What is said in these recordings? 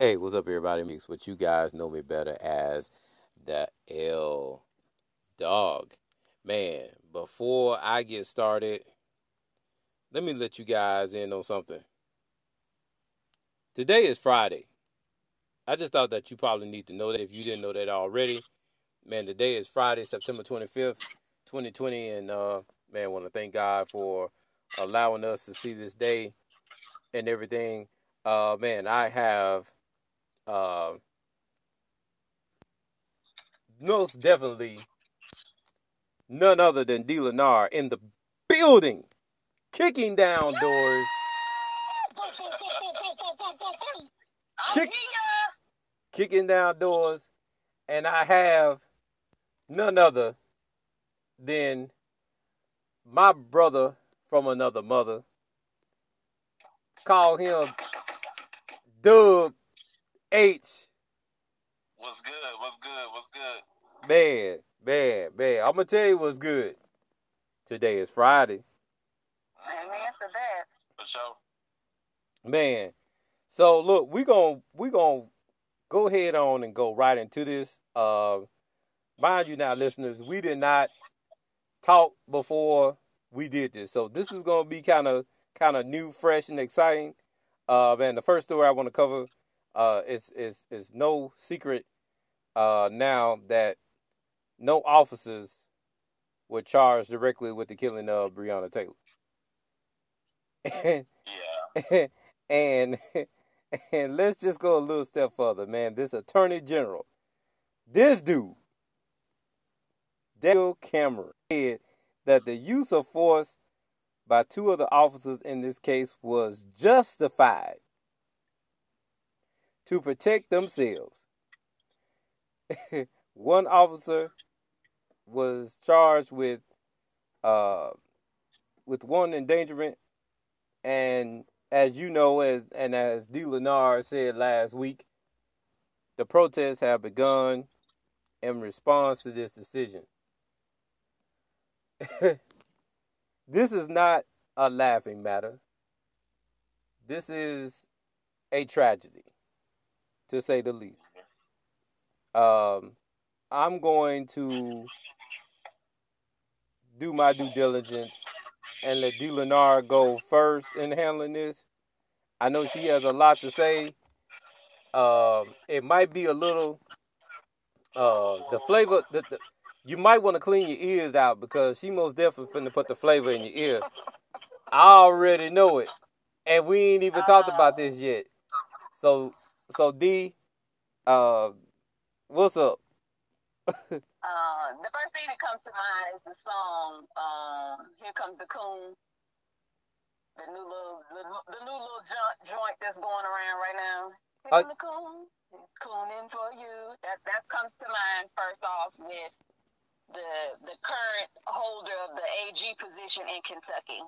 Hey, what's up, everybody? Mix, but you guys know me better as the L Dog. Man, before I get started, let me let you guys in on something. Today is Friday. I just thought that you probably need to know that if you didn't know that already. Man, today is Friday, September 25th, 2020, and uh, man, want to thank God for allowing us to see this day and everything. Uh, man, I have uh, most definitely none other than D. Lenar in the building, kicking down doors, kick, kicking down doors, and I have none other than my brother from another mother. Call him Dub H. What's good? What's good? What's good? Man, man, man. I'm gonna tell you what's good. Today is Friday. Amen to that. For sure. Man. So look, we gonna we going to go ahead on and go right into this. Uh mind you now listeners, we did not talk before we did this. So this is going to be kind of kind of new, fresh and exciting. Uh man, the first story I want to cover uh is is is no secret uh now that no officers were charged directly with the killing of Breonna Taylor. Yeah. and and let's just go a little step further, man. This attorney general, this dude, Daniel Cameron, said that the use of force by two of the officers in this case was justified to protect themselves. One officer was charged with uh with one endangerment and as you know as and as D Lenar said last week, the protests have begun in response to this decision. this is not a laughing matter. This is a tragedy, to say the least. Um, I'm going to do my due diligence and let D. Lenar go first in handling this. I know she has a lot to say. Um, it might be a little uh, the flavor. The, the, you might want to clean your ears out because she most definitely finna put the flavor in your ear. I already know it, and we ain't even talked about this yet. So, so D, uh, what's up? Uh, the first thing that comes to mind is the song um, "Here Comes the Coon." The new little, the, the new little joint, joint that's going around right now. Here Uh, comes the coon. It's cooning for you. That that comes to mind first off with the the current holder of the AG position in Kentucky.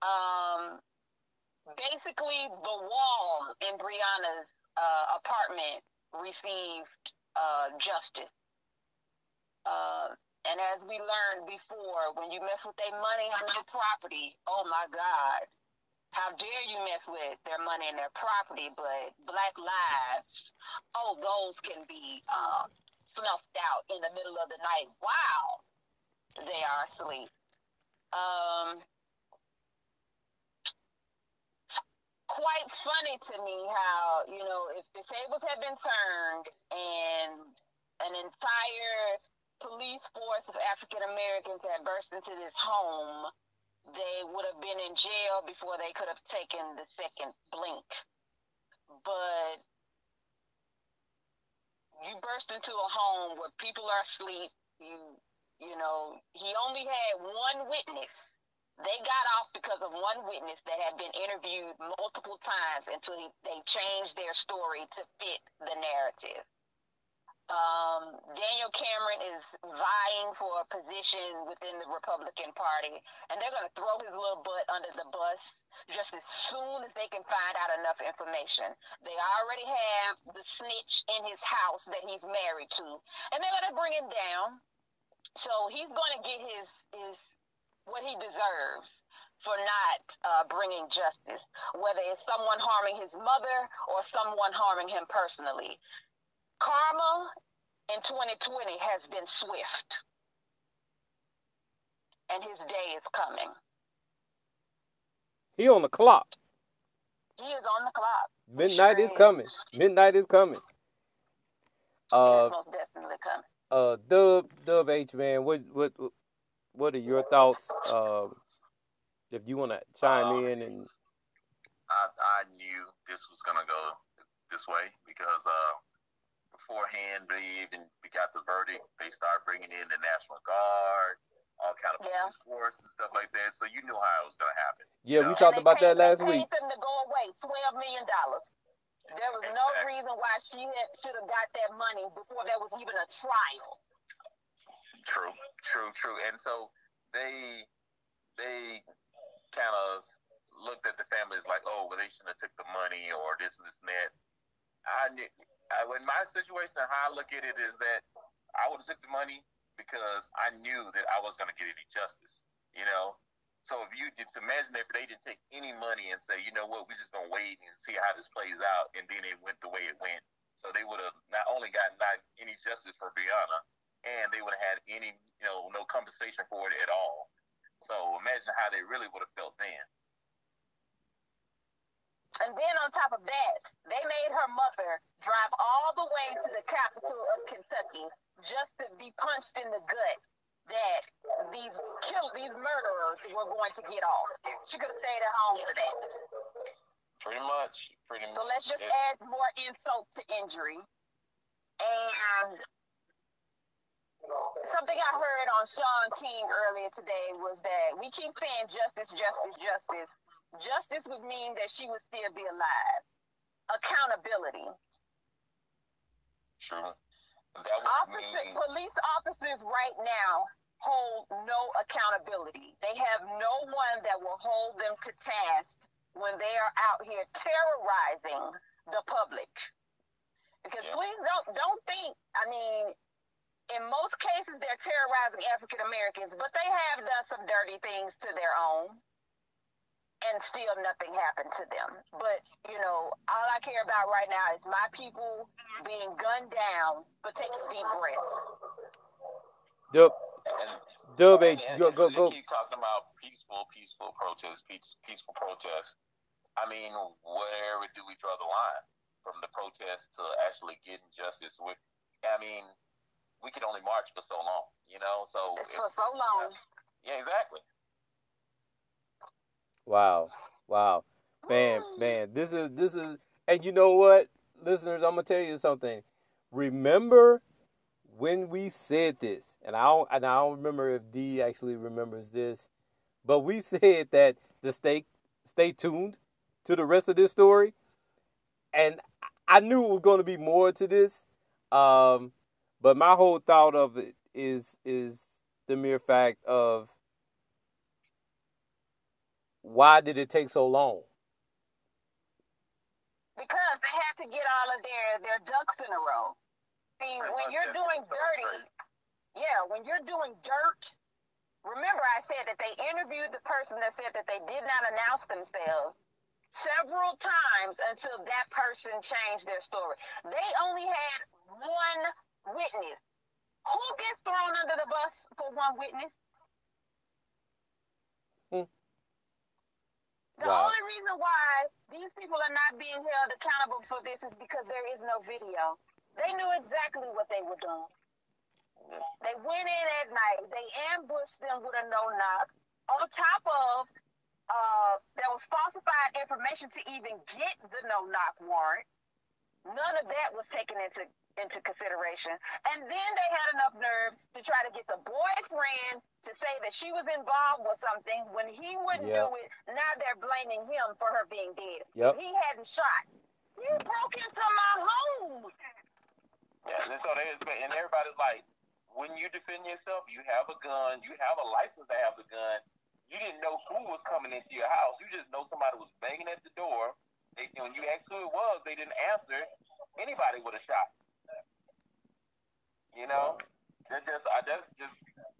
Um, basically, the wall in Breonna's uh, apartment received uh, justice. Uh, and as we learned before, when you mess with their money and their property, oh my God, how dare you mess with their money and their property? But black lives, oh, those can be um, snuffed out in the middle of the night while they are asleep. Um, quite funny to me how you know if the tables had been turned and an entire police force of African Americans had burst into this home, they would have been in jail before they could have taken the second blink. But you burst into a home where people are asleep. You you know he only had one witness. They got off because of one witness that had been interviewed multiple times until he, they changed their story to fit the narrative. Um, Daniel Cameron is vying for a position within the Republican Party, and they're going to throw his little butt under the bus just as soon as they can find out enough information. They already have the snitch in his house that he's married to, and they're going to bring him down. So he's going to get his his what he deserves. for not uh, bringing justice, whether it's someone harming his mother or someone harming him personally. Karma in 2020 has been swift, and his day is coming. He on the clock. He is on the clock. Midnight Sure is coming. Midnight is coming. Uh, is most definitely coming. uh, Dub, Dub H, man, what, what, what are your thoughts? Um, if you want to chime Um, in and I, I knew this was gonna go this way because uh, beforehand they even we got the verdict. They started bringing in the National Guard, all kind of Yeah. police force and stuff like that. So you knew how it was gonna happen. yeah, we And talked And they about that paid- they last paid week. them to go away, twelve million dollars. There was no reason why she should have got that money before there was even a trial. True, true, true. And so they they kind of looked at the families like, oh, well, they shouldn't have took the money or this and this and that. I knew, I, when my situation and how I look at it is that I would have took the money because I knew that I was going to get any justice. You know, so if you just imagine if they didn't take any money and say, you know what, we're just going to wait and see how this plays out, and then it went the way it went. So they would have not only gotten not any justice for Breonna, and they would have had any, you know, no compensation for it at all. So imagine how they really would have felt then. And then on top of that, they made her mother drive all the way to the capital of Kentucky just to be punched in the gut that these kill these murderers were going to get off. She could have stayed at home for that. Pretty much, pretty much. So let's just It- add more insult to injury. And something I heard on Shaun King earlier today was that we keep saying justice, justice, justice. Justice would mean that she would still be alive. Accountability. True. That would Officer, mean police officers right now hold no accountability. They have no one that will hold them to task when they are out here terrorizing the public. Because Yeah. please don't don't think. I mean, in most cases they're terrorizing African Americans, but they have done some dirty things to their own, and still nothing happened to them. But you know, all I care about right now is my people being gunned down for taking deep breaths. Dub, Dub H, go, go, they go. keep talking about peaceful, peaceful protests, peace, peaceful protests. I mean, where do we draw the line from the protest to actually getting justice? With, I mean, we could only march for so long, you know. So It's for so long. yeah, exactly. Wow, wow, man, man. This is this is, and you know what, listeners, I'm gonna tell you something. Remember when we said this, and I don't, and I don't remember if D actually remembers this, but we said that the stay stay tuned to the rest of this story, and I knew it was going to be more to this. Um, but my whole thought of it is is the mere fact of why did it take so long? Because they have to get all of their, their ducks in a row. See, Pretty when you're doing so dirty, great. yeah, when you're doing dirt, remember I said that they interviewed the person that said that they did not announce themselves several times until that person changed their story. They only had one witness. Who gets thrown under the bus for one witness? The Wow. only reason why these people are not being held accountable for this is because there is no video. They knew exactly what they were doing. They went in at night. They ambushed them with a no knock. On top of, uh, there was falsified information to even get the no knock warrant. None of that was taken into into consideration. And then they had enough nerve to try to get the boyfriend to say that she was involved with something when he wouldn't Yep. do it. Now they're blaming him for her being dead. Yep. He hadn't shot. You broke into my home. Yeah, and so they expect, and everybody's like, when you defend yourself, you have a gun, you have a license to have the gun. You didn't know who was coming into your house. You just know somebody was banging at the door. They, when you asked who it was, they didn't answer. Anybody would have shot. You know, that's just, uh, that's just.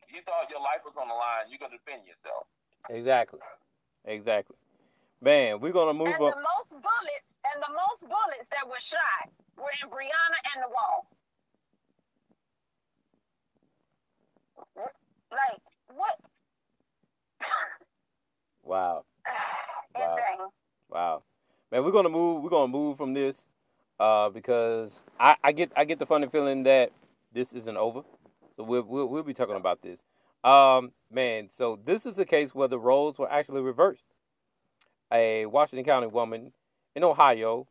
You thought your life was on the line. You're gonna defend yourself. Exactly. Exactly. Man, we're gonna move and up. the most bullets and the most bullets that were shot were in Breonna and the wall. Like what? Wow. Wow. Wow. Man, we're gonna move we're gonna move from this uh because I, I get I get the funny feeling that this isn't over. So we'll we'll, we'll be talking about this. Um man, so this is a case where the roles were actually reversed. A Washington County woman in Ohio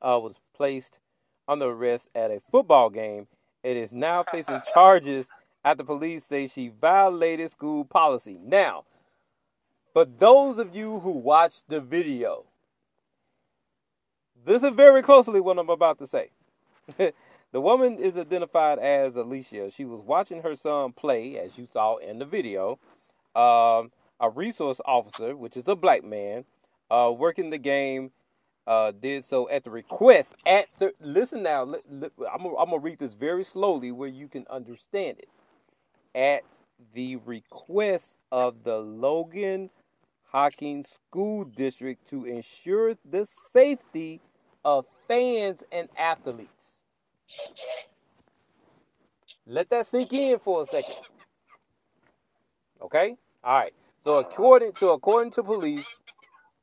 uh, was placed under arrest at a football game and is now facing charges after police say she violated school policy. Now, for those of you who watched the video, listen very closely what I'm about to say. the woman is identified as Alicia. She was watching her son play, as you saw in the video. Um, a resource officer, which is a black man, uh, working the game, uh, did so at the request. At the listen now, li- li- I'm I'm gonna read this very slowly where you can understand it. At the request of the Logan Hocking School District to ensure the safety of fans and athletes. Let that sink in for a second. Okay? All right. So according to according to police,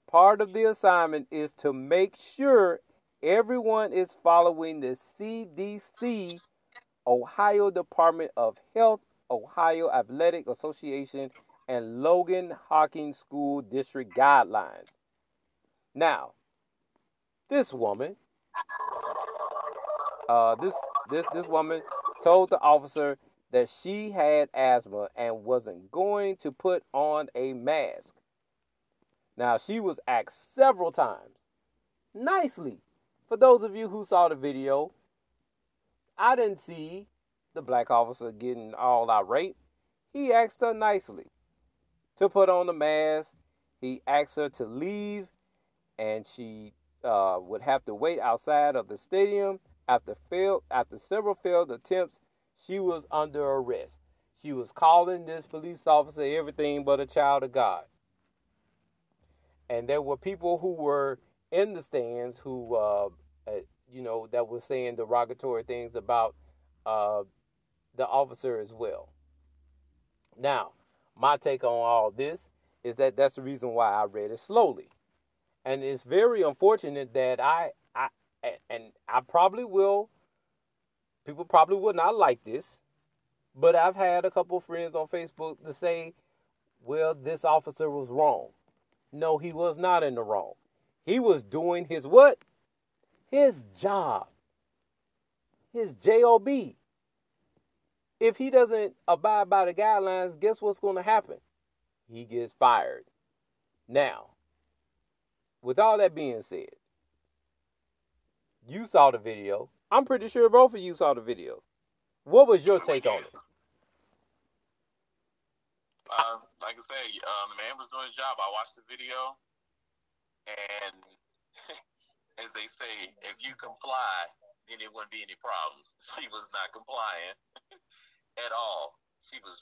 part of the assignment is to make sure everyone is following the CDC, Ohio Department of Health, Ohio Athletic Association, and Logan Hocking School District guidelines. Now, this woman, uh, this this this woman told the officer that she had asthma and wasn't going to put on a mask. Now, she was asked several times, nicely. For those of you who saw the video, I didn't see the black officer getting all irate. He asked her nicely to put on the mask. He asked her to leave, and she uh, would have to wait outside of the stadium. After failed, after several failed attempts, she was under arrest. She was calling this police officer everything but a child of God. And there were people who were in the stands who, uh, uh, you know, that were saying derogatory things about uh, the officer as well. Now, my take on all this is that that's the reason why I read it slowly, and it's very unfortunate that I, And I probably will. People probably would not like this, but I've had a couple friends on Facebook to say, "Well, this officer was wrong." No, he was not in the wrong. He was doing his what? His job. His job. If he doesn't abide by the guidelines, guess what's going to happen? He gets fired. Now, with all that being said, you saw the video. I'm pretty sure both of you saw the video. What was your take on it? Uh, like I say, um, the man was doing his job. I watched the video, and as they say, if you comply, then there wouldn't be any problems. She was not complying at all. She was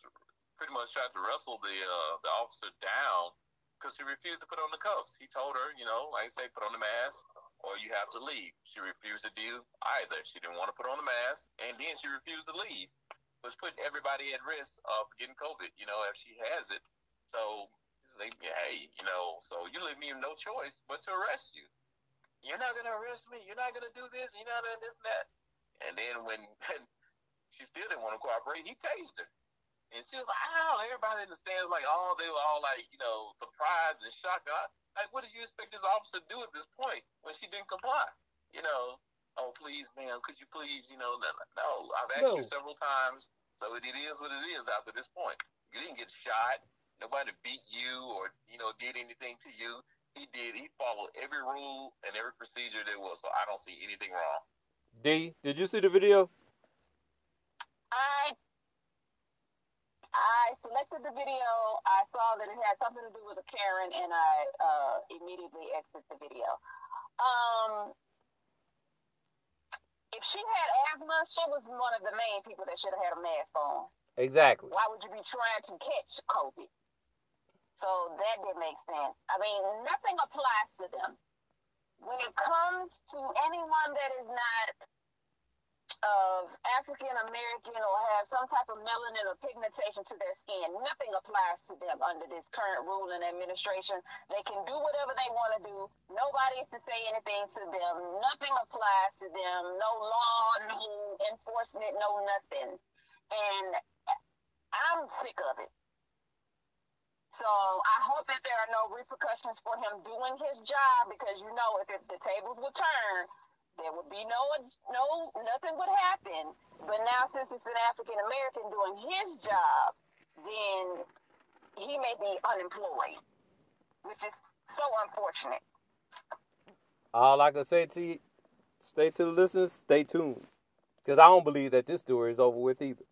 pretty much tried to wrestle the uh, the officer down because she refused to put on the cuffs. He told her, you know, like I say, put on the mask or you have to leave. She refused to do either. She didn't want to put on the mask, and then she refused to leave was putting everybody at risk of getting COVID, you know, if she has it. So hey, you know, so you leave me no choice but to arrest you. You're not gonna arrest me. You're not gonna do this. You're not gonna this and that. And then when she still didn't want to cooperate, he tased her. And she was like, "Ow!" Everybody in the stands like, "Oh, they were all like, you know, surprised and shocked." Like, what did you expect this officer to do at this point when she didn't comply? You know, oh please, ma'am, could you please, you know, no, I've asked No. you several times, so it is what it is after this point. You didn't get shot. Nobody beat you or you know did anything to you. He did. He followed every rule and every procedure there was. So I don't see anything wrong. D, did you see the video? I I selected the video. I saw that it had something to do with a Karen, and I uh, immediately exit the video. Um, if she had asthma, she was one of the main people that should have had a mask on. Exactly. Why would you be trying to catch COVID? So that didn't make sense. I mean, nothing applies to them. When it comes to anyone that is not of African American or have some type of melanin or pigmentation to their skin. Nothing applies to them under this current rule and administration. They can do whatever they want to do. Nobody is to say anything to them. Nothing applies to them. No law, no enforcement, no nothing. And I'm sick of it. So I hope that there are no repercussions for him doing his job because you know if, if the tables will turn, there would be no no nothing would happen. But now since it's an African American doing his job, then he may be unemployed, which is so unfortunate. All I can say to you, stay to the listeners, stay tuned. Because I don't believe that this story is over with either.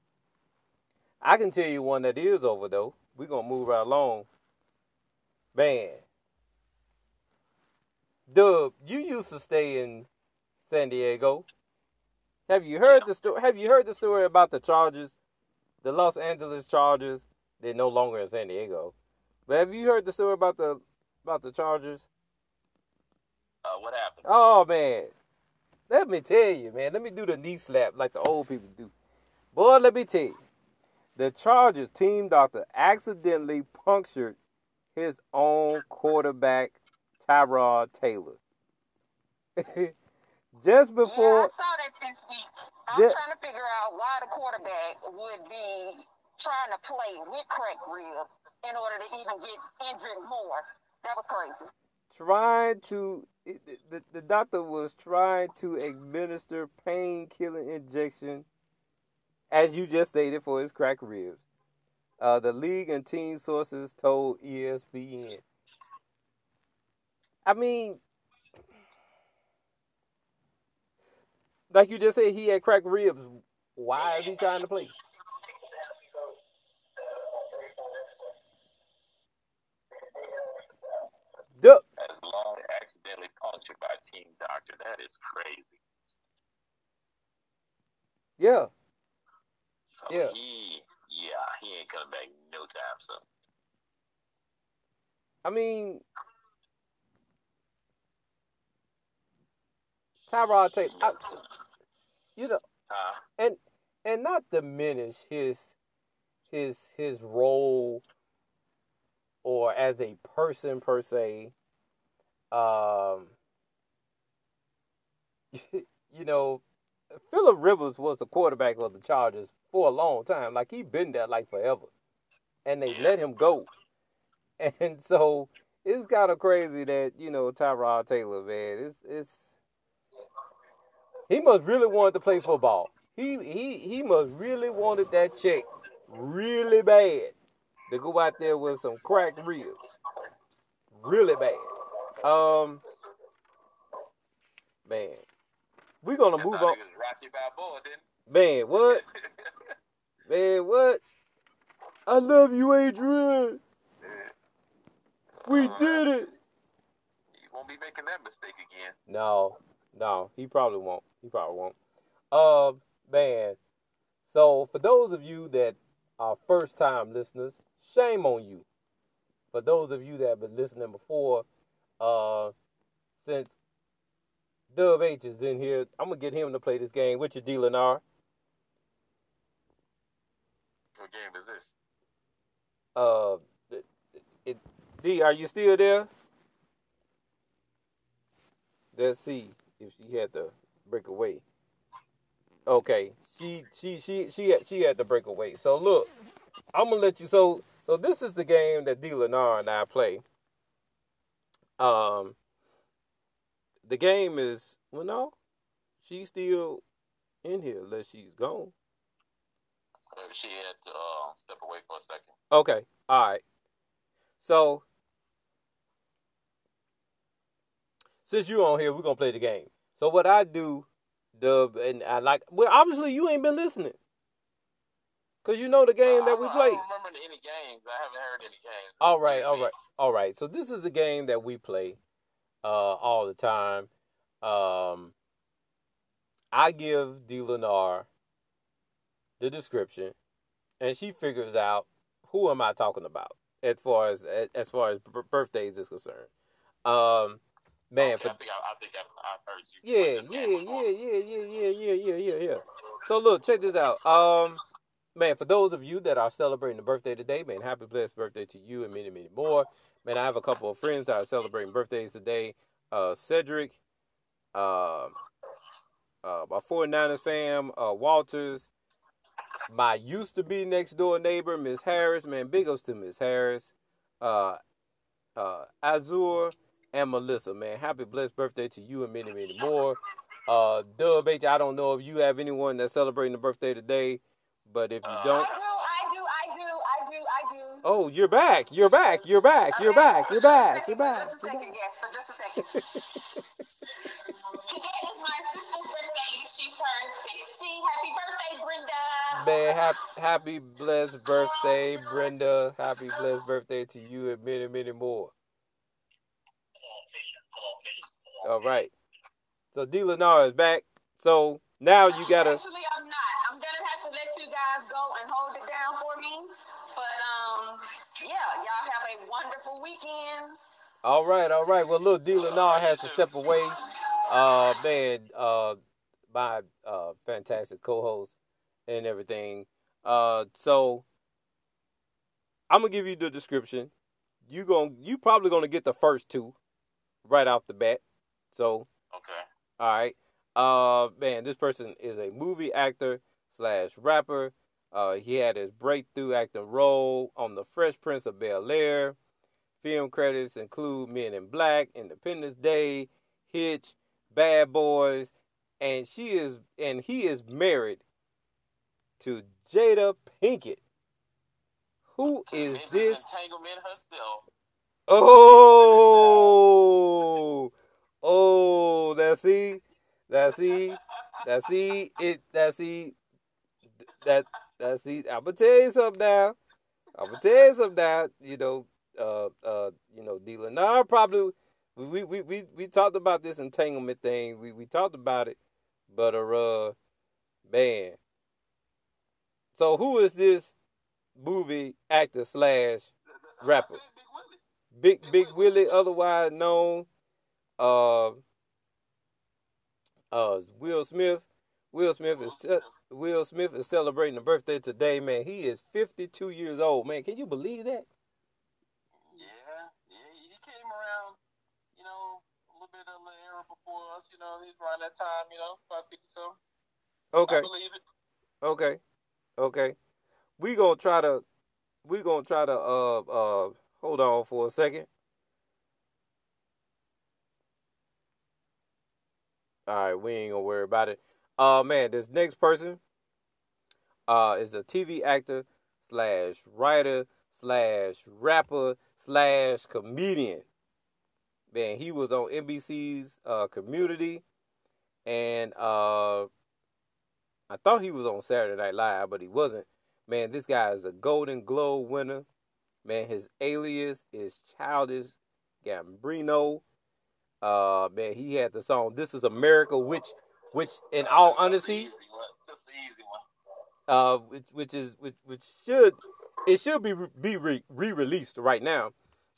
I can tell you one that is over, though. We're going to move right along. Man. Dub, you used to stay in San Diego. Have you heard the story? Have you heard the story about the Chargers, the Los Angeles Chargers? They're no longer in San Diego, but have you heard the story about the about the Chargers? Uh, what happened? Oh man, let me tell you, man. Let me do the knee slap like the old people do. Boy, let me tell you, the Chargers team doctor accidentally punctured his own quarterback, Tyrod Taylor. Just before. Yeah, I saw that this week. I'm just, trying to figure out why the quarterback would be trying to play with cracked ribs in order to even get injured more. That was crazy. Trying to, the, the doctor was trying to administer painkiller injection, as you just stated, for his cracked ribs. Uh, the league and team sources told ESPN. I mean, like you just said, he had cracked ribs. Why is he trying to play? Duh. As long as accidentally punctured by team doctor, that is crazy. Yeah. So yeah. He, yeah, he ain't coming back no time soon. I mean, Tyrod Taylor. I, you know, uh, and and not diminish his his his role or as a person per se. Um, you know, Philip Rivers was the quarterback of the Chargers for a long time. Like he been there like forever, and they let him go. And so it's kind of crazy that you know Tyrod Taylor, man. It's it's he must really want to play football. He he he must really wanted that check really bad to go out there with some cracked ribs. Really bad. Um man. We're gonna move on. Man, what? man, what? I love you, Adrian. We did it. You won't be making that mistake again. No, no, he probably won't. He probably won't. Uh, man. So for those of you that are first time listeners, shame on you. For those of you that have been listening before, uh, since Dub H is in here, I'm gonna get him to play this game with you, D. Lenar. What game is this? Uh, it, it, D, are you still there? Let's see if she had to break away. Okay, she she she she had, she had to break away. So look, I'm gonna let you. So so this is the game that D. Lenar and I play. Um, the game is well, no, she's still in here unless she's gone. She had to uh, step away for a second. Okay, all right. So since you on here, we're gonna play the game. So what I do, Dub, and I like, well, obviously you ain't been listening. Cause you know the game that we play. I don't remember any games. I haven't heard any games. All right, all right, all right. So this is the game that we play uh, all the time. Um, I give D. Lenar the description, and she figures out who am I talking about. as far as as far as b- birthdays is concerned. Um, man, Okay, for I think I, I think I've, I've heard you. yeah, yeah, yeah, yeah, yeah, yeah, yeah, yeah, yeah, yeah. So look, check this out. Um, man, for those of you that are celebrating the birthday today, man, happy blessed birthday to you and many, many more. Man, I have a couple of friends that are celebrating birthdays today. Uh, Cedric, uh, uh, my 49ers fam, uh, Walters, my used to be next door neighbor, Miss Harris, man, big ups to Miss Harris, uh, uh, Azur, and Melissa, man. Happy blessed birthday to you and many, many more. Uh, Dub H, I don't know if you have anyone that's celebrating the birthday today, but if you don't, do, I do, I do, I do, I do. oh, you're back, you're back, you're back, you're Okay, back, you're back, you're back, Just a second, yes, for just a second. Today is my sister's birthday. She turned 60. Happy birthday, Brenda. Man, happy blessed birthday, Brenda. Happy blessed birthday to you and many, many more. All right. So D Lennar is back. So now you gotta Actually, I'm not. I'm gonna have to let you guys go and hold it down for me. But um, yeah, y'all have a wonderful weekend. All right, all right. Well look, D Lennar has to step away. Uh man, uh my uh fantastic co host and everything. Uh so I'm gonna give you the description. You gon' you probably gonna get the first two right off the bat. So Okay. All right. Uh, man, this person is a movie actor slash rapper. Uh, he had his breakthrough acting role on The Fresh Prince of Bel Air. Film credits include Men in Black, Independence Day, Hitch, Bad Boys, and she is and he is married to Jada Pinkett. Who is this? Entanglement herself. Oh, oh, that's see, that's see, that's see, it, that's see, that, that's see. I'm gonna tell you something now. I'm gonna tell you something now. You know, uh, uh, you know, dealer. Now, probably we, we, we, we talked about this entanglement thing. We, we talked about it, but a uh, man. So who is this movie actor slash Rapper. I said Big Willie. Big Big Willie, otherwise known uh uh Will Smith. Will Smith is Will Smith is celebrating a birthday today, man. He is 52 years old, man. Can you believe that? Yeah, yeah, he came around, you know, a little bit of the era before us, you know, he's around that time, you know, about 50 something. Okay, I believe it. okay, okay. We gonna try to we gonna try to uh uh hold on for a second. All right, we ain't gonna worry about it. Uh man, this next person uh is a TV actor slash writer slash rapper slash comedian. Man, he was on NBC's uh Community, and uh I thought he was on Saturday Night Live, but he wasn't. Man, this guy is a Golden Globe winner. Man, his alias is Childish Gambino. Uh, man, he had the song "This Is America," which, which, in all honesty, easy one. That's the easy one. uh, which, which is which, which should it should be be re released right now.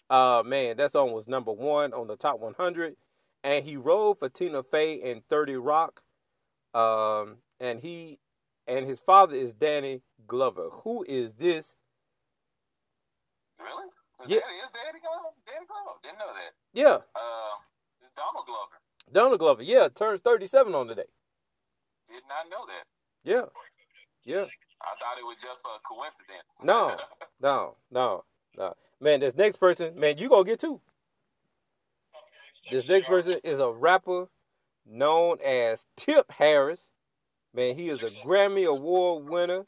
Uh, man, that song was number one on the top 100, and he rolled for Tina Fey and 30 Rock. Um, and he and his father is Danny Glover. Who is this? Really? Yeah. Daddy, is Daddy Glover? Daddy Glover? Didn't know that. Yeah, Uh, Donald Glover. Donald Glover. Yeah, turns 37 on today. Did not know that. Yeah, yeah. I thought it was just a coincidence. No. No, no, no. Man, this next person, man, you gonna get two. This next person is a rapper known as Tip Harris. Man, he is a Grammy Award winner.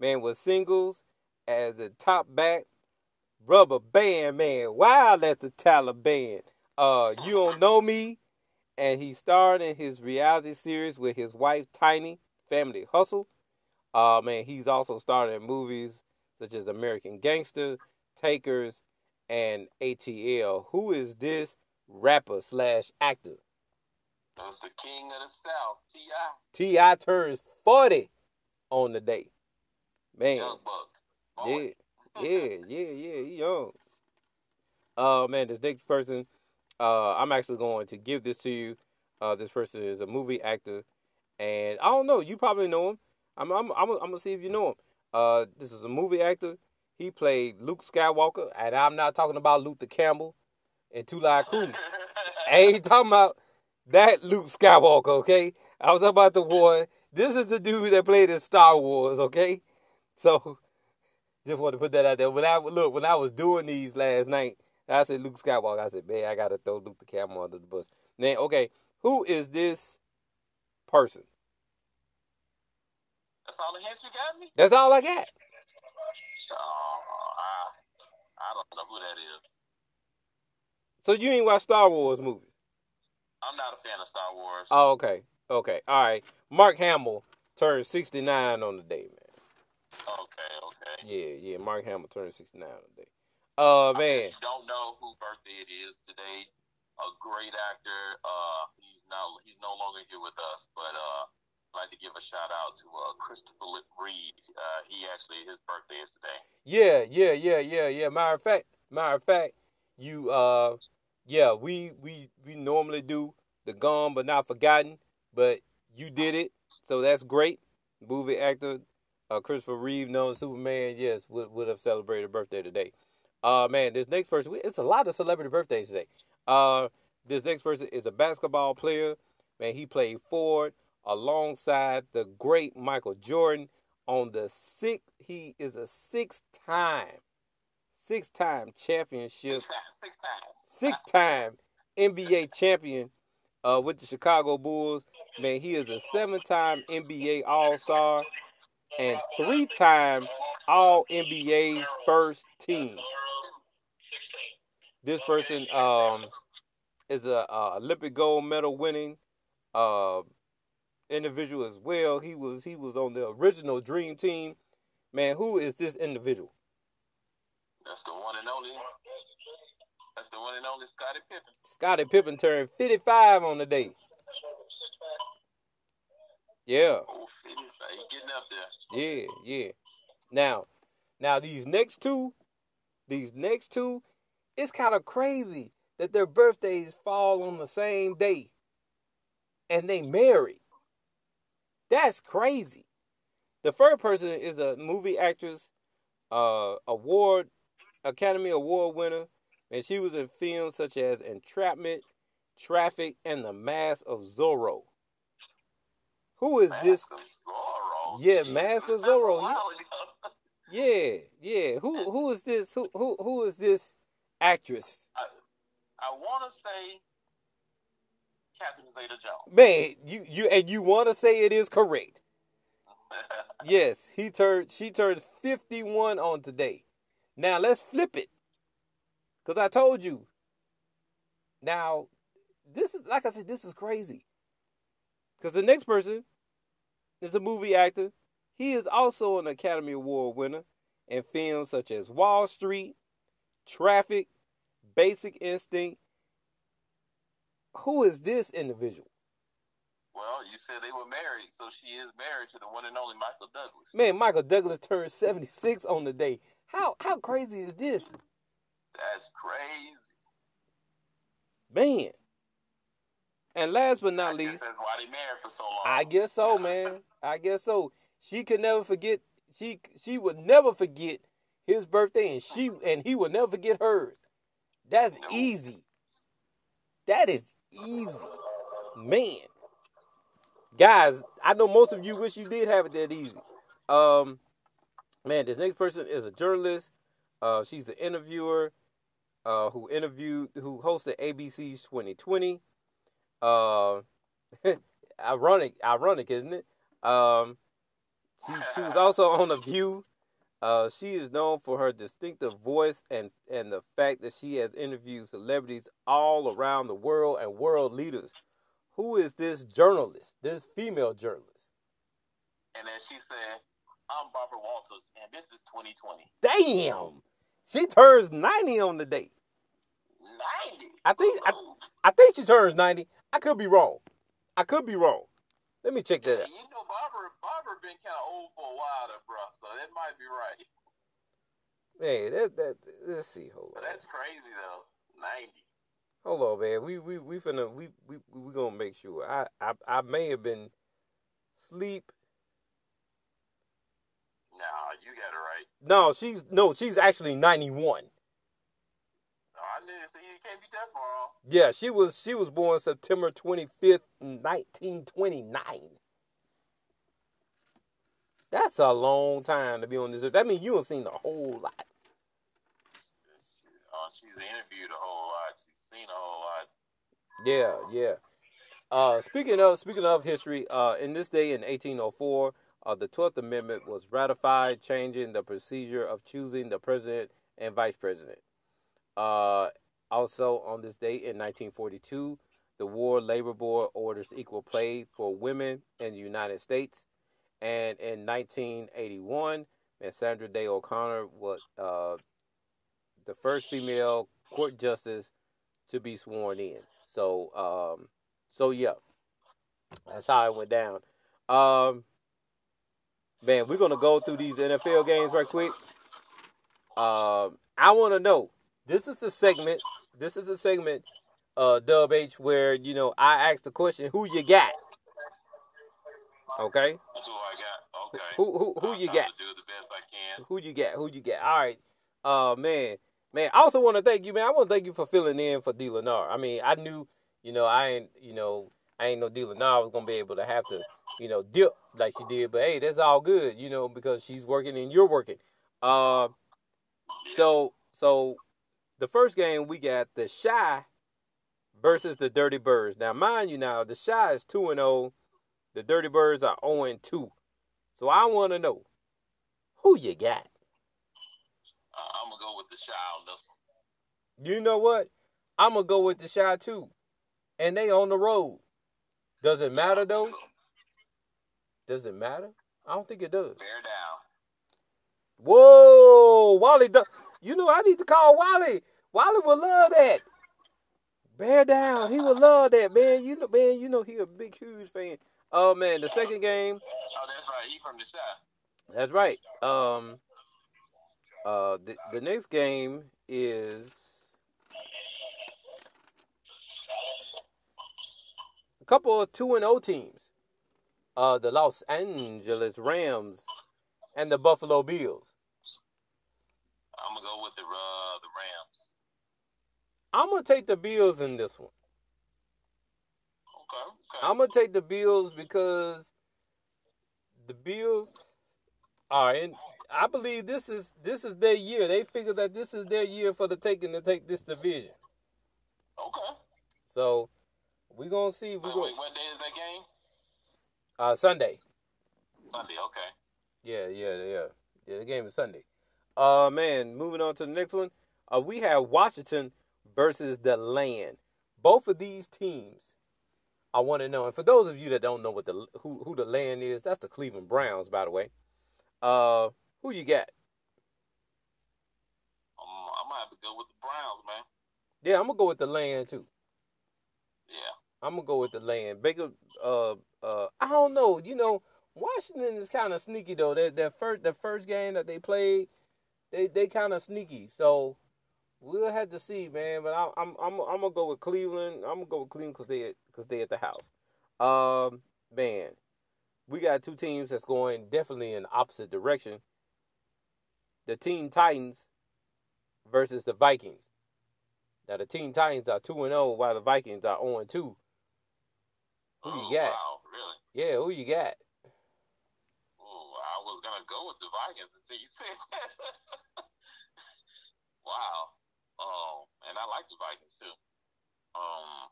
Man, with singles as a top back. Rubber Band Man, wild at the Taliban. Uh, you don't know me, and he starred in his reality series with his wife Tiny, Family Hustle. Uh, man, he's also starred in movies such as American Gangster, Takers, and ATL. Who is this rapper slash actor? That's the king of the South, T.I. T.I. turns 40 on the day. Man, Young Buck. yeah. Yeah, yeah, yeah. He young. Uh, man, this next person, uh, I'm actually going to give this to you. Uh, this person is a movie actor, and I don't know. You probably know him. I'm, I'm, I'm, I'm gonna see if you know him. Uh, this is a movie actor. He played Luke Skywalker, and I'm not talking about Luther Campbell and 2 Live Crew. I ain't talking about that Luke Skywalker, okay? I was talking about the boy. This is the dude that played in Star Wars, okay? So just want to put that out there. When I look, when I was doing these last night, I said Luke Skywalker. I said, man, I gotta throw Luke the Campbell under the bus. Then, okay, who is this person? That's all the hints you got me? That's all I got. Oh, I, I don't know who that is. So you ain't watch Star Wars movies? I'm not a fan of Star Wars. Oh, okay. Okay. All right. Mark Hamill turned 69 on the day, man. Okay, okay. Yeah, yeah. Mark Hamill turned 69 on the day. I man. you don't know whose birthday it is today. A great actor. Uh, he's now he's no longer here with us, but uh, I'd like to give a shout out to uh, Christopher Reeve. Uh, he actually his birthday is today. Yeah, yeah, yeah, yeah, yeah. Matter of fact, matter of fact, you uh yeah, we we we normally do the gone but not forgotten, but you did it, so that's great. Movie actor uh, Christopher Reeve, known Superman, yes, would would have celebrated birthday today. Uh man, this next person, we- it's a lot of celebrity birthdays today. Uh, this next person is a basketball player. Man, he played forward alongside the great Michael Jordan on the six. He is a six-time, six-time championship Six time. Six time NBA champion uh, with the Chicago Bulls. Man, he is a seven time NBA All Star and three time All NBA first team. This person um, is a uh, Olympic gold medal winning uh, individual as well. He was he was on the original Dream Team. Man, who is this individual? That's the one and only. That's the one and only Scottie Pippen. Scottie Pippen turned 55 on the day. Yeah. Oh, getting up there. Yeah, yeah. Now, now these next two, these next two, it's kind of crazy that their birthdays fall on the same day, and they marry. That's crazy. The first person is a movie actress, uh, award, Academy Award winner, and she was in films such as Entrapment, Traffic, and The Mask of Zorro. Who is this? Mask Zorro. Yeah, Mask of Zorro. Yeah, yeah. Who who is this? Who who who is this actress? I want to say Catherine Zeta-Jones. Man, you you and you want to say it is correct? Yes, he turned. She turned fifty-one on today. Now let's flip it, cause I told you. Now, this is like I said. This is crazy. Cause the next person is a movie actor. He is also an Academy Award winner in films such as Wall Street, Traffic, Basic Instinct. Who is this individual? well, you said they were married, so she is married to the one and only Michael Douglas. Man, Michael Douglas turned 76 on the day. How how crazy is this? That's crazy. Man. And last but I not guess least, that's why they married for so long. I guess so, man. I guess so. She could never forget she she would never forget his birthday and she and he will never forget hers. That's easy. That is easy. Man. Guys, I know most of you wish you did have it that easy. Um man, this next person is a journalist. Uh she's an interviewer uh who interviewed who hosted ABC's 2020. Uh ironic, ironic, isn't it? Um she, she was also on The View. Uh, she is known for her distinctive voice and, and the fact that she has interviewed celebrities all around the world and world leaders. Who is this journalist, this female journalist? And then she said, I'm Barbara Walters, and this is 2020. Damn! She turns 90 on the day. 90? I think- I- I think she turns 90. I could be wrong. I could be wrong. Let me check Yeah, that out. you know, Barbara, Barbara been kind of old for a while, there, bro, so that might be right. Man, that that let's see. Hold But on. that's crazy though. Ninety. Hold on, man. We we we finna we we we gonna make sure. I I I may have been sleep. Nah, you got it right. No, she's no, she's actually ninety one. I you can't be that far off. Yeah, she was she was born September twenty fifth, nineteen twenty nine. That's a long time to be on this. earth. That means you have seen a whole lot. Uh, she's interviewed a whole lot. She's seen a whole lot. Yeah, yeah. Uh, speaking of speaking of history, uh, in this day in 1804, uh, the 12th Amendment was ratified, changing the procedure of choosing the president and vice president. Uh, also, on this date in 1942, the War Labor Board orders equal pay for women in the United States. And in 1981, Miss Sandra Day O'Connor was uh, the first female court justice to be sworn in. So, um, so yeah, that's how it went down. Um, man, we're gonna go through these NFL games right quick. Um, I want to know. This is the segment. This is a segment, uh, Dub H, where you know I ask the question, "Who you got?" Okay, That's who I got. Okay. who who who you got? do the best I can. Who you got? Who you got? All right. Uh man. Man, I also want to thank you, man. I want to thank you for filling in for D Lenar. I mean, I knew, you know, I ain't, you know, I ain't no D Lenar was gonna be able to have to, you know, dip like she did. But hey, that's all good, you know, because she's working and you're working. Uh, so so the first game we got the Chi versus the Dirty Birds. Now, mind you, now the Chi is two and zero, the Dirty Birds are zero and two. So I want to know who you got. Uh, I'm gonna go with the Chi on this one. You know what? I'm gonna go with the Chi too, and they on the road. Does it matter though? Does it matter? I don't think it does. Bear down. Whoa, Wally! You know I need to call Wally. Wally would love that. Bear down. He would love that, man. You know, man. You know he a big, huge fan. Oh man, the second game. Oh, that's right. He from the Chi. That's right. Um. Uh, the the next game is a couple of two and O teams. Uh, the Los Angeles Rams and the Buffalo Bills. I'm gonna go with uh, the Rams. I'm gonna take the Bills in this one. Okay. Okay. I'm gonna take the Bills because the Bills are in. I believe this is this is their year. They figure that this is their year for the taking to take this division. okay. So we gonna see. We Wait, go wait, what day is that game? uh, Sunday. Sunday. Okay. Yeah, yeah, yeah, yeah. The game is Sunday. Uh, man. Moving on to the next one. Uh, we have Washington versus the Land. Both of these teams, I want to know. And for those of you that don't know what the who who the Land is, that's the Cleveland Browns, by the way. Uh, who you got? Um, I'm gonna have to go with the Browns, man. Yeah, I'm gonna go with the Land too. Yeah. I'm gonna go with the Land. Baker. Uh, uh, I don't know. You know, Washington is kind of sneaky though. That that first the first game that they played, they they kind of sneaky. So we'll have to see, man. But I, I'm I'm I'm gonna go with Cleveland. I'm gonna go with Cleveland because they because they at the house. Um, man, we got two teams that's going definitely in the opposite direction. The Teen Titans versus the Vikings. Now the Teen Titans are two and zero, while the Vikings are zero and two. Who oh, you got? Wow. Really? Yeah, who you got? Oh, I was gonna go with the Vikings until you said that. wow. Um, and I like the Vikings too. Um.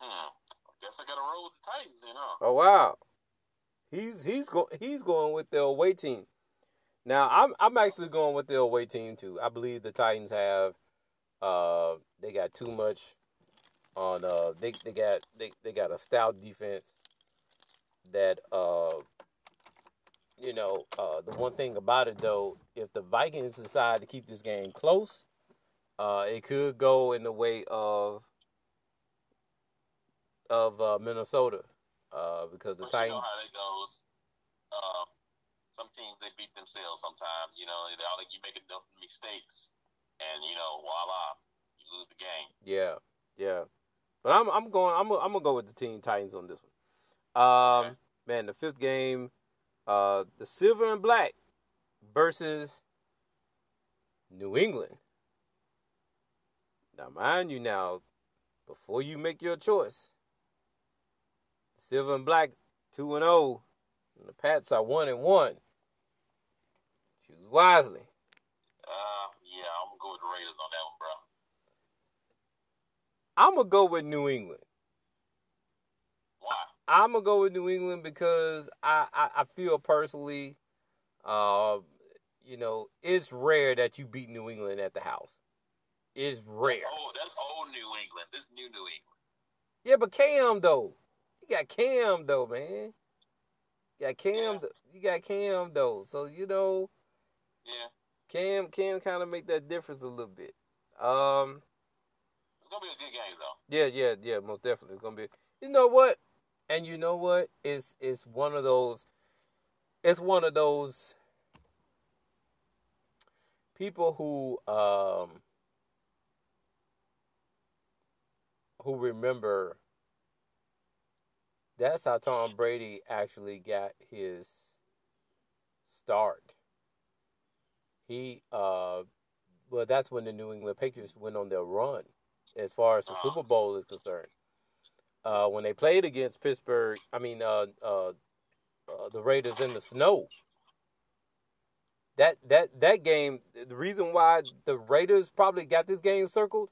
Hmm. I guess I gotta roll with the Titans then, huh? Oh wow, he's he's go, he's going with the away team. Now I'm I'm actually going with the away team too. I believe the Titans have uh they got too much on uh they they got they, they got a stout defense that uh you know uh the one thing about it though if the Vikings decide to keep this game close uh it could go in the way of of uh, Minnesota uh because the But you know Titans how that goes. Uh, some teams they beat themselves sometimes. You know, they all like you make enough mistakes, and you know, voila, you lose the game. Yeah, yeah. But I'm I'm going I'm I'm gonna go with the Teen Titans on this one. Um, okay. man, the fifth game, uh, the Silver and Black versus New England. Now, mind you, now before you make your choice, Silver and Black two and zero, oh, and the Pats are one and one. Choose wisely. Uh, yeah, I'm gonna go with the Raiders on that one, bro. I'm gonna go with New England. I'm gonna go with New England because I I, I feel personally, uh, you know, it's rare that you beat New England at the house. It's rare. Oh, that's old New England. This new New England. Yeah, but Cam though you got Cam though, man. You got Cam. Yeah. You got Cam though, so you know. Yeah. Cam Cam kind of make that difference a little bit. Um. It's gonna be a good game though. Yeah, yeah, yeah. Most definitely, it's gonna be. You know what? And you know what? It's it's one of those. It's one of those people who um who remember that's how Tom Brady actually got his start. He uh well that's when the New England Patriots went on their run as far as the. Super Bowl is concerned. Uh when they played against Pittsburgh, I mean uh uh, uh the Raiders in the snow. That that that game the reason why the Raiders probably got this game circled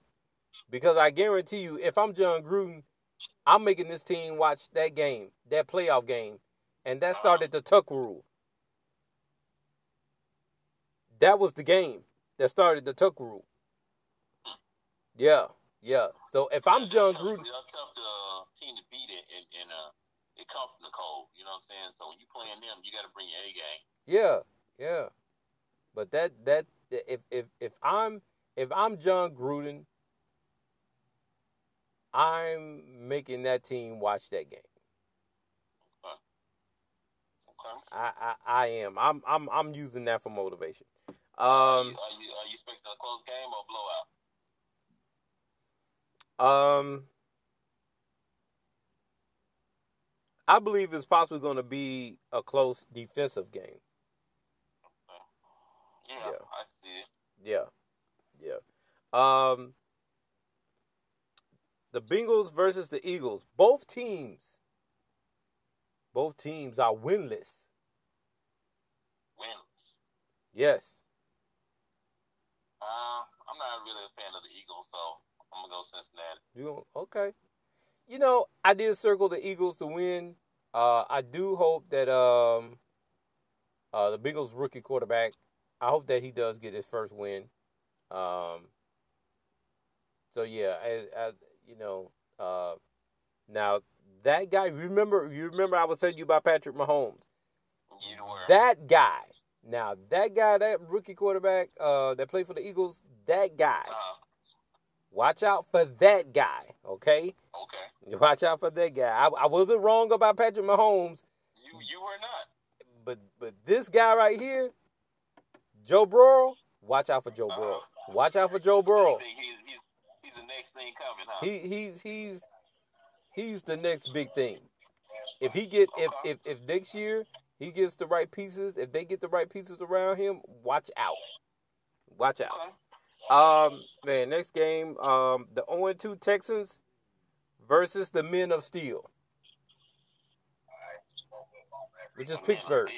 because I guarantee you if I'm Jon Gruden I'm making this team watch that game, that playoff game, and that started the Tuck rule. That was the game that started the Tuck rule. Yeah, yeah. So if I'm Jon Gruden, it's tough to uh, team to beat it, and, and uh, it comes from the cold. You know what I'm saying? So when you playing them, you got to bring your A game. Yeah, yeah. But that that if if if I'm if I'm Jon Gruden I'm making that team watch that game. Okay. Okay. I, I, I am. I'm I'm I'm using that for motivation. Um, are, you, are, you, are you expecting a close game or blowout? Um, I believe it's possibly going to be a close defensive game. Okay. Yeah, yeah, I see it. Yeah, yeah. Um, the Bengals versus the Eagles. Both teams, both teams are winless. Winless. Yes. Uh, I'm not really a fan of the Eagles, so I'm gonna go Cincinnati. You okay? You know, I did circle the Eagles to win. Uh, I do hope that um, uh, the Bengals rookie quarterback. I hope that he does get his first win. Um, so yeah, I, I, you know, uh, now that guy. Remember, you remember I was telling you about Patrick Mahomes. That guy. Now that guy, that rookie quarterback uh, that played for the Eagles, that guy. Uh-huh. Watch out for that guy, okay? Okay. Watch out for that guy. I, I wasn't wrong about Patrick Mahomes. You you were not. But but this guy right here, Joe Burrow. Watch out for Joe Burrow. Uh-huh. Watch out for Joe Burrow. He's, he's next thing coming, huh? He he's he's he's the next big thing. If he get if if if next year he gets the right pieces, if they get the right pieces around him, watch out. Watch out. Um man, next game, um the 0 2 Texans versus the Men of Steel. Which is Pittsburgh.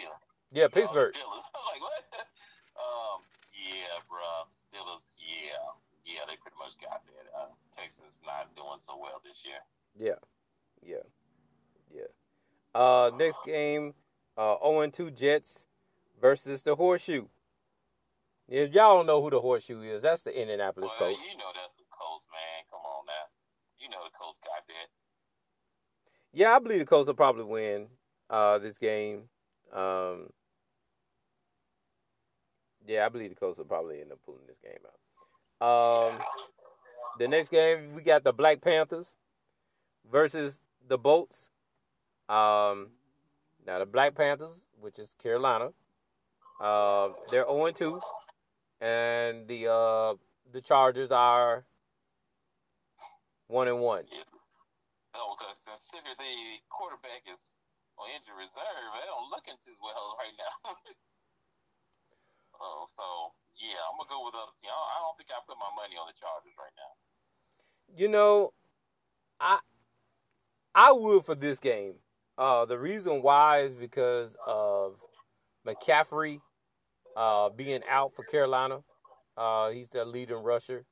Yeah, Pittsburgh. um, yeah, bro. Steelers, yeah. Yeah, they pretty much got that Uh, Texas not doing so well this year. Yeah, yeah, yeah. Uh, next game, uh, 0-2 Jets versus the Horseshoe. If y'all don't know who the Horseshoe is, that's the Indianapolis well, Colts. You know that's the Colts, man. Come on now. You know the Colts got that. Yeah, I believe the Colts will probably win uh, this game. Um, yeah, I believe the Colts will probably end up pulling this game out. Um, yeah. The next game we got the Black Panthers versus the Bolts. Um, now the Black Panthers, which is Carolina, Uh, they're 0 2, and the uh, the Chargers are one and one. No, because consider the quarterback is on injury reserve, they don't looking too well right now. oh, so yeah, I'm gonna go with the other team. I don't think I put my money on the Chargers right now. You know, I I would for this game. Uh, the reason why is because of McCaffrey uh, being out for Carolina. Uh, he's the leading rusher.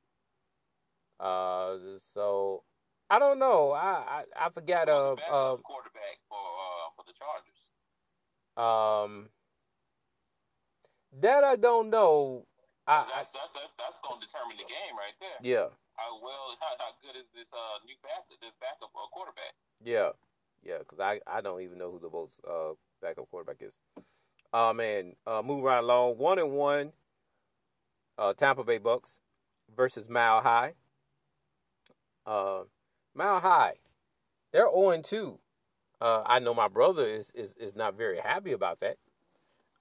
Uh, so I don't know. I I, I forgot. Uh, uh, quarterback for uh, for the Chargers. Um, that I don't know. I, that's, that's, that's, that's going to determine the game right there. Yeah. How well, how, how good is this uh new back this backup uh, quarterback? Yeah, yeah. Because I I don't even know who the most uh backup quarterback is. Uh man, uh, move right along. One and one. Uh, Tampa Bay Bucks versus Mile High. Uh, Mile High, they're 0 2. Uh, I know my brother is, is is not very happy about that.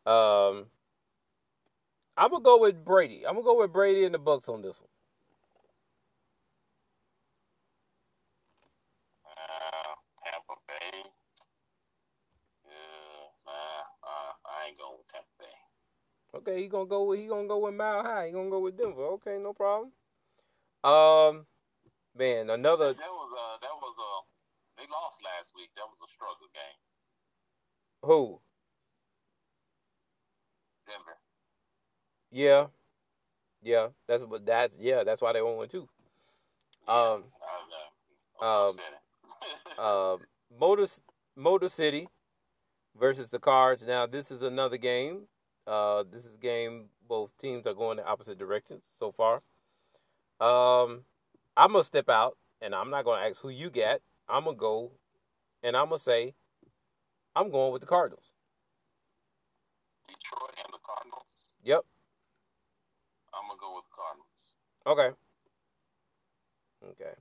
Um, I'm gonna go with Brady. I'm gonna go with Brady and the Bucks on this one. Uh, Tampa Bay. Uh, uh, I ain't going with Tampa Bay. Okay, he gonna go with he gonna go with Mile High. He gonna go with Denver. Okay, no problem. Um, man, another. That was uh, that was uh, they lost last week. That was a struggle game. Who? Denver. Yeah, yeah. That's what that's yeah. That's why they won one too. Um, um, uh, Motor Motor City versus the Cards. Now this is another game. Uh, this is a game both teams are going in opposite directions so far. Um, I'm gonna step out and I'm not gonna ask who you get. I'm gonna go and I'm gonna say I'm going with the Cardinals. Detroit and the Cardinals. Yep. I'm gonna go with the Cardinals. Okay. Okay.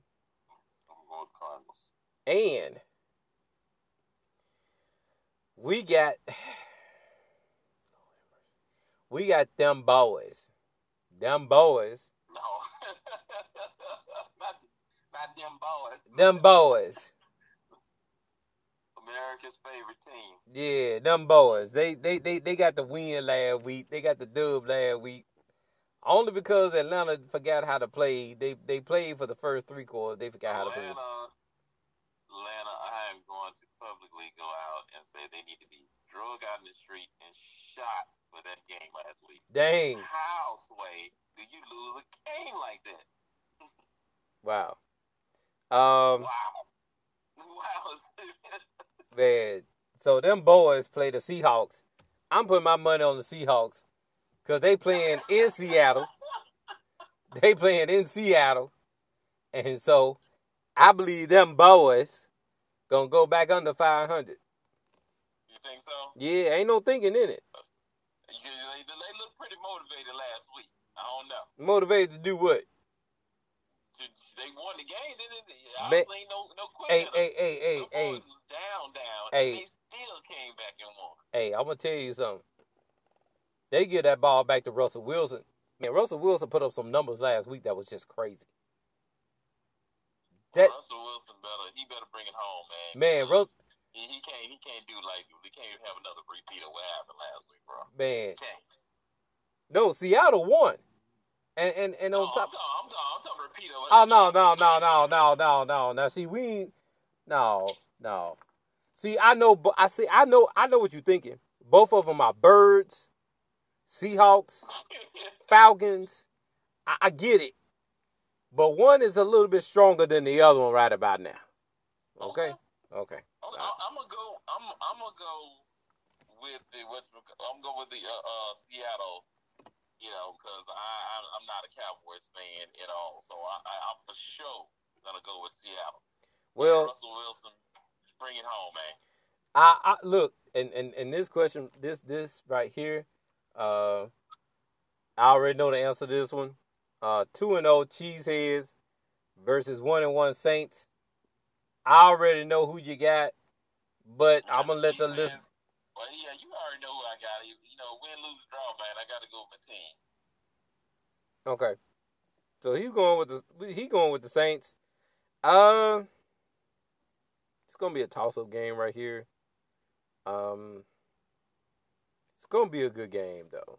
I'm going with Cardinals. And we got we got them boys. Them boys. No. not, not them boys. Them boys. America's favorite team. Yeah, them boys. They they they they got the win last week. They got the dub last week. Only because Atlanta forgot how to play. They they played for the first three quarters. They forgot Atlanta, how to play. Atlanta, I am going to publicly go out and say they need to be drug out in the street and shot for that game last week. Dang. How, Sway, do you lose a game like that? wow. Um. Wow. Wow. man. So them boys play the Seahawks. I'm putting my money on the Seahawks because they playing in Seattle. They playing in Seattle, and so I believe them boys gonna go back under 500. You think so? Yeah, ain't no thinking in it. You, they, they look pretty motivated last week. I don't know. Motivated to do what? They won the game, didn't they? Man, Obviously, no, no question. Hey, hey, hey, hey, hey. was down, down. Hey. They still came back and won. Hey, I'm gonna tell you something. They give that ball back to Russell Wilson. Man, Russell Wilson put up some numbers last week that was just crazy. That Russell Wilson better. He better bring it home, man. man, Because Russ, He, he can't. He can't do like. He can't even have another repeat of what happened last week, bro. man. No, Seattle won. And and and No, on top. I'm talking. I'm talking. I'm. Oh no no no no no no no. Now see we ain't- no no. See I know but I see I know I know what you're thinking. Both of them are birds, Seahawks, Falcons. I, I get it, but one is a little bit stronger than the other one right about now. Okay, okay. I'm, I'm gonna go. I'm. I'm gonna go with the. I'm gonna with the uh, uh, Seattle. You know, because I, I I'm not a Cowboys fan at all, so I, I I'm for sure gonna go with Seattle. Well, Russell Wilson, bring it home, man. I, I look and, and and this question, this this right here, uh, I already know the answer to this one. Uh, two and zero Cheeseheads versus one and one Saints. I already know who you got, but I'm gonna let the list. Well, yeah, you already know who I got win, lose, draw, man. I got to go with my team. Okay. So he's going with the he going with the Saints. Uh, it's gonna be a toss up game right here. Um, it's gonna be a good game though.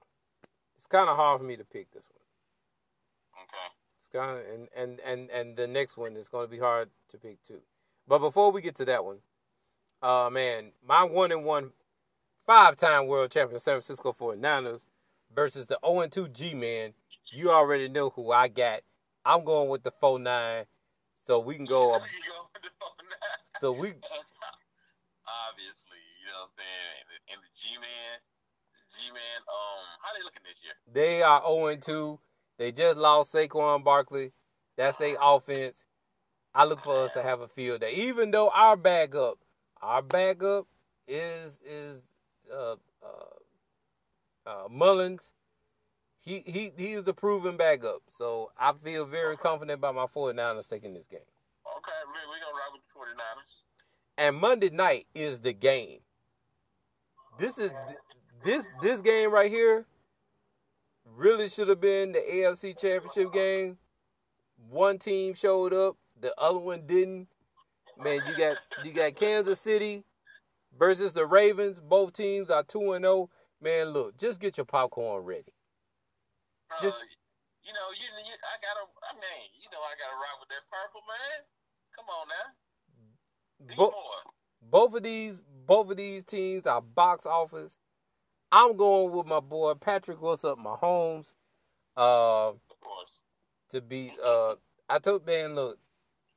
It's kind of hard for me to pick this one. Okay. It's kind of and and and and the next one is gonna be hard to pick too. But before we get to that one, uh man, my one and one five time world champion San Francisco 49ers versus the 0 and 2 G Man. You already know who I got. I'm going with the 4 9. So we can go. There you go with the phone now. So we obviously, you know what I'm saying, and the G Man, G Man, um, how they looking this year? they are 0 and 2. They just lost Saquon Barkley. That's a offense. I look for us to have a field day. Even though our backup, our backup is is uh, uh, uh, Mullens. He he he is a proven backup. So I feel very confident about my 49ers taking this game. Okay, we we gonna ride with the 49ers. And Monday night is the game. This is this this game right here really should have been the AFC Championship game. One team showed up, the other one didn't. Man, you got you got Kansas City versus the Ravens. Both teams are 2 and 0. Man, look, just get your popcorn ready. Just- uh, you know, you, you I gotta, I mean, you know, I gotta ride with that purple man. Come on now, be Bo- both of these both of these teams are box office. I'm going with my boy Patrick What's up Mahomes. Uh Of course. to beat uh I told man look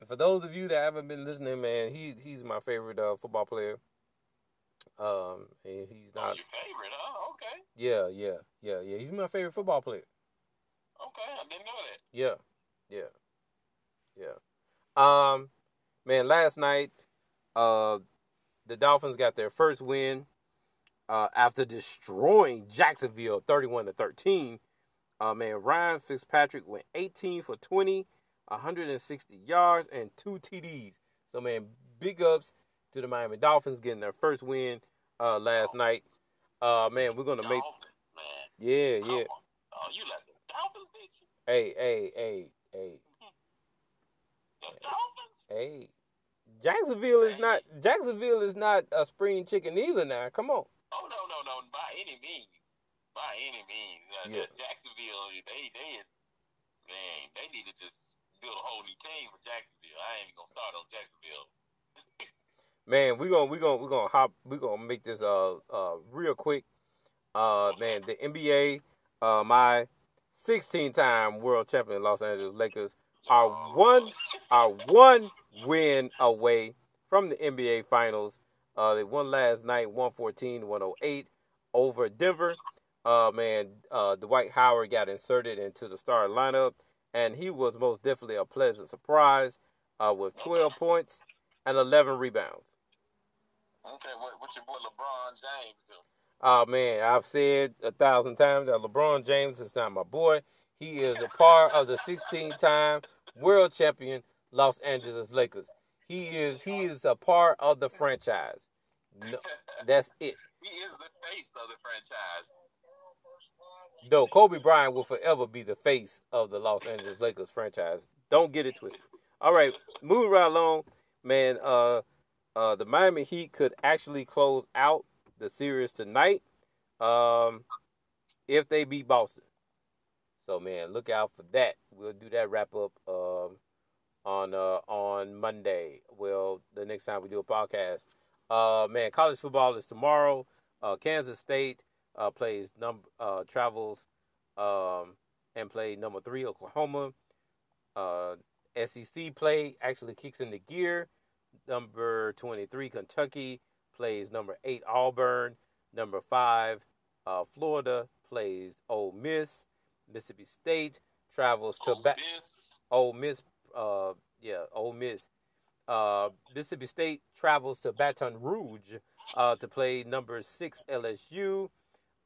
for those of you that haven't been listening man he he's my favorite uh, football player um and he's Oh, not your favorite, huh? Okay, yeah yeah yeah yeah he's my favorite football player okay, I didn't know that. yeah yeah yeah um man last night uh the Dolphins got their first win uh after destroying Jacksonville 31 to 13 uh man Ryan Fitzpatrick went 18 for 20 160 yards and two TDs. So man, big ups to the Miami Dolphins getting their first win uh, last night. Uh, man, we're gonna make man. yeah yeah. Oh, you the Dolphins? Hey hey hey hey The Dolphins? hey. Jacksonville is not Jacksonville is not a spring chicken either. Now, come on. Oh no, no, no, by any means, by any means. Uh, Yeah. Jacksonville, they, they, man, they need to just build a whole new team for Jacksonville. I ain't even gonna start on Jacksonville. Man, we gonna we gonna we gonna hop we gonna make this uh uh real quick. Uh man, the NBA, uh my 16 time world champion Los Angeles Lakers are one are one win away from the NBA finals. Uh they won last night 114-108 over Denver. Uh man, uh Dwight Howard got inserted into the starting lineup and he was most definitely a pleasant surprise uh with 12 points and 11 rebounds. Okay, what, what's your boy LeBron James do? Oh man, I've said a thousand times that LeBron James is not my boy. He is a part of the 16-time world champion Los Angeles Lakers. He is he is a part of the franchise. No, that's it. he is the face of the franchise. Though Kobe Bryant will forever be the face of the Los Angeles Lakers franchise. Don't get it twisted. All right, moving right along, man. Uh, uh, the Miami Heat could actually close out the series tonight, um, if they beat Boston. So, man, look out for that. We'll do that wrap up um, on uh, on Monday. Well, the next time we do a podcast. Uh, man, college football is tomorrow. Uh, Kansas State uh, plays number uh, travels um, and play number three Oklahoma. Uh, SEC play actually kicks into gear. Number twenty three Kentucky plays number eight Auburn. Number five uh, Florida plays Ole Miss. Mississippi State travels to Oh, back. this, Ole Miss, uh, yeah, Ole Miss. Uh, Mississippi State travels to Baton Rouge uh, to play number six LSU.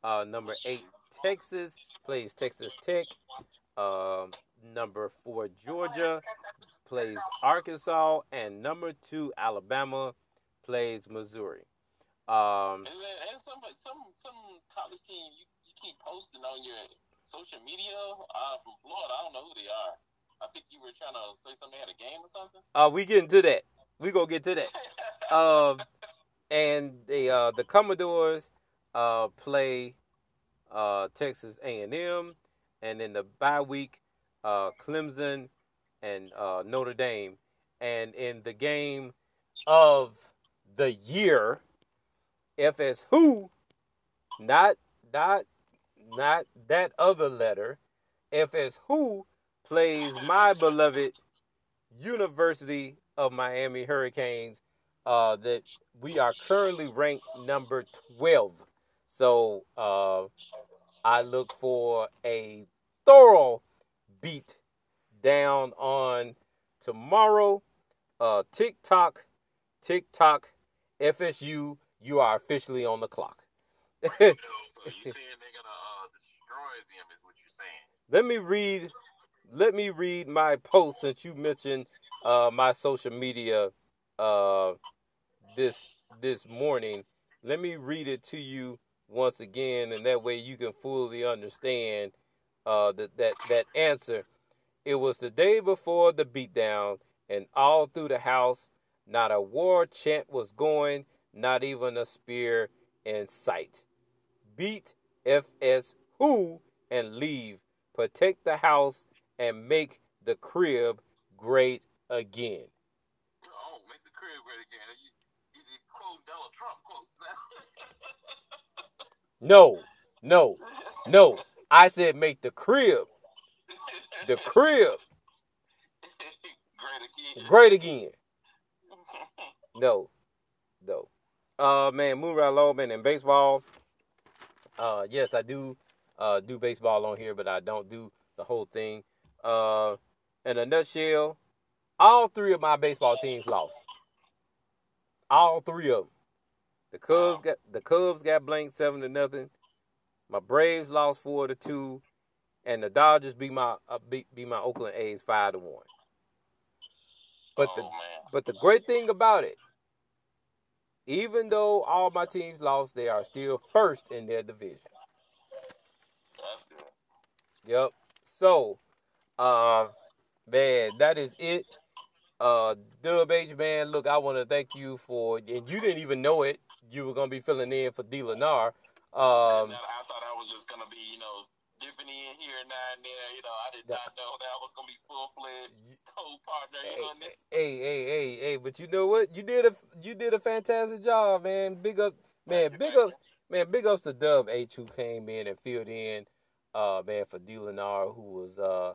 Uh, number eight Texas plays Texas Tech. Um, number four Georgia plays Arkansas, and number two Alabama plays Missouri. Um, and, and some some some college team you, you keep posting on your social media uh, from Florida. I don't know who they are. I think you were trying to say something had a game or something. Uh, we get into that. We gonna get to that. um, and the uh, the Commodores uh play uh Texas A and M, and then the bye week, uh Clemson and uh Notre Dame, and in the game of the year, FS who, not not not that other letter, FS who plays my beloved University of Miami Hurricanes. Uh, that we are currently ranked number twelve. So uh, I look for a thorough beat down on tomorrow. Uh, TikTok, TikTok, FSU, you are officially on the clock. so you saying they're gonna uh, destroy them? Is what you're saying? Let me read. Let me read my post since you mentioned uh, my social media uh, this this morning. Let me read it to you once again, and that way you can fully understand uh, that that that answer. It was the day before the beatdown, and all through the house, not a war chant was going, not even a spear in sight. Beat FS who and leave. Protect the house and make the crib great again. Oh, make the crib great again. You, you, you quote Donald Trump quotes now. No, no, no. I said make the crib, the crib great again. great again. No, no. Uh, man, Moonrise Lawman and baseball. Uh, yes, I do uh do baseball on here, but I don't do the whole thing. Uh, in a nutshell, all three of my baseball teams lost. All three of them. The Cubs got the Cubs got blanked seven to nothing. My Braves lost four to two, and the Dodgers be my uh, beat, beat my Oakland A's five to one. But the oh, man. but the great thing about it, even though all my teams lost, they are still first in their division. That's good. Yep. So, uh, man, that is it. Uh, Dub H, man, look, I want to thank you for, and you didn't even know it. You were gonna be filling in for D. Lenar. Um, I thought I was just gonna be, you know, dipping in here and there and there. You know, I did not know that I was gonna be full fledged co-partner. You know, this. hey, hey, hey, hey, but you know what? You did a you did a fantastic job, man. Big up, man. Big ups, man. Big ups to Dub H who came in and filled in, uh, man, for D. Lenar, who was uh,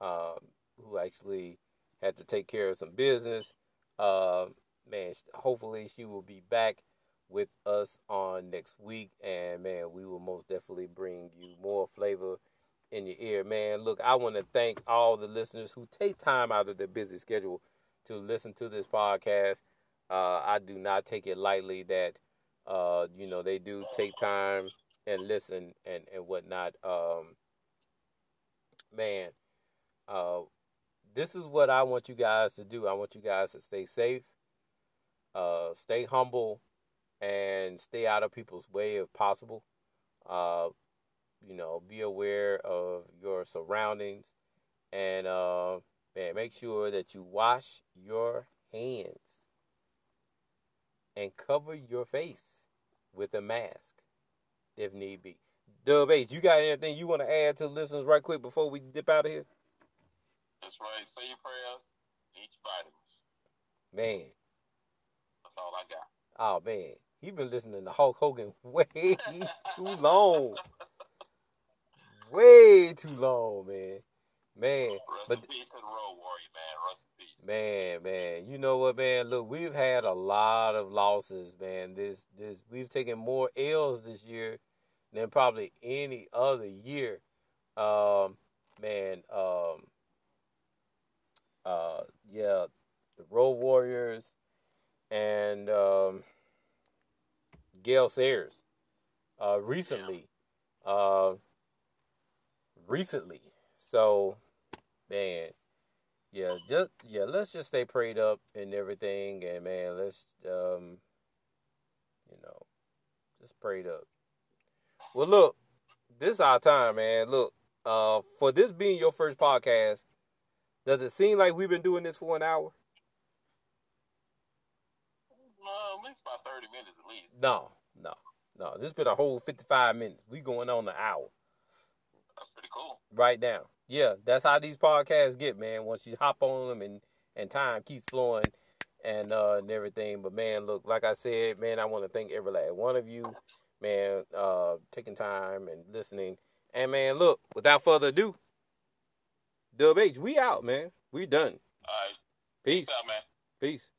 uh, who actually had to take care of some business. Uh, man, hopefully she will be back with us on next week, and man, we will most definitely bring you more flavor in your ear, man. Look, I want to thank all the listeners who take time out of their busy schedule to listen to this podcast. Uh, I do not take it lightly that uh, you know they do take time and listen and and whatnot. Um, man, uh, this is what I want you guys to do. I want you guys to stay safe, uh, stay humble, and stay out of people's way if possible. Uh, you know, be aware of your surroundings, and uh, man, make sure that you wash your hands and cover your face with a mask if need be. Dub H, you got anything you want to add to the listeners right quick before we dip out of here? That's right. Say your prayers. Eat your vitamins. Man, That's all I got. oh man, he been listening to Hulk Hogan way too long. Way too long, man. Man, Rest but in peace to the road warrior, man. Rest in peace. Man, man, you know what, man? Look, we've had a lot of losses, man. This, this, we've taken more L's this year than probably any other year. Um, man, um, uh, yeah, the Road Warriors and um, Gale Sayers. Uh, recently, uh, recently. So, man, yeah, just yeah, let's just stay prayed up and everything, and man, let's um, you know, just prayed up. Well, look, this is our time, man. Look, uh, for this being your first podcast, does it seem like we've been doing this for an hour? Uh, at least about thirty minutes at least. No, no. This has been a whole fifty-five minutes. We going on an hour That's pretty cool. right now. Yeah, that's how these podcasts get, man. Once you hop on them and and time keeps flowing and uh and everything. But man, look, like I said, man, I want to thank every last one of you, man, uh, taking time and listening. And man, look, without further ado, Dub H, we out, man. We done. All right, Peace. peace out, man. Peace.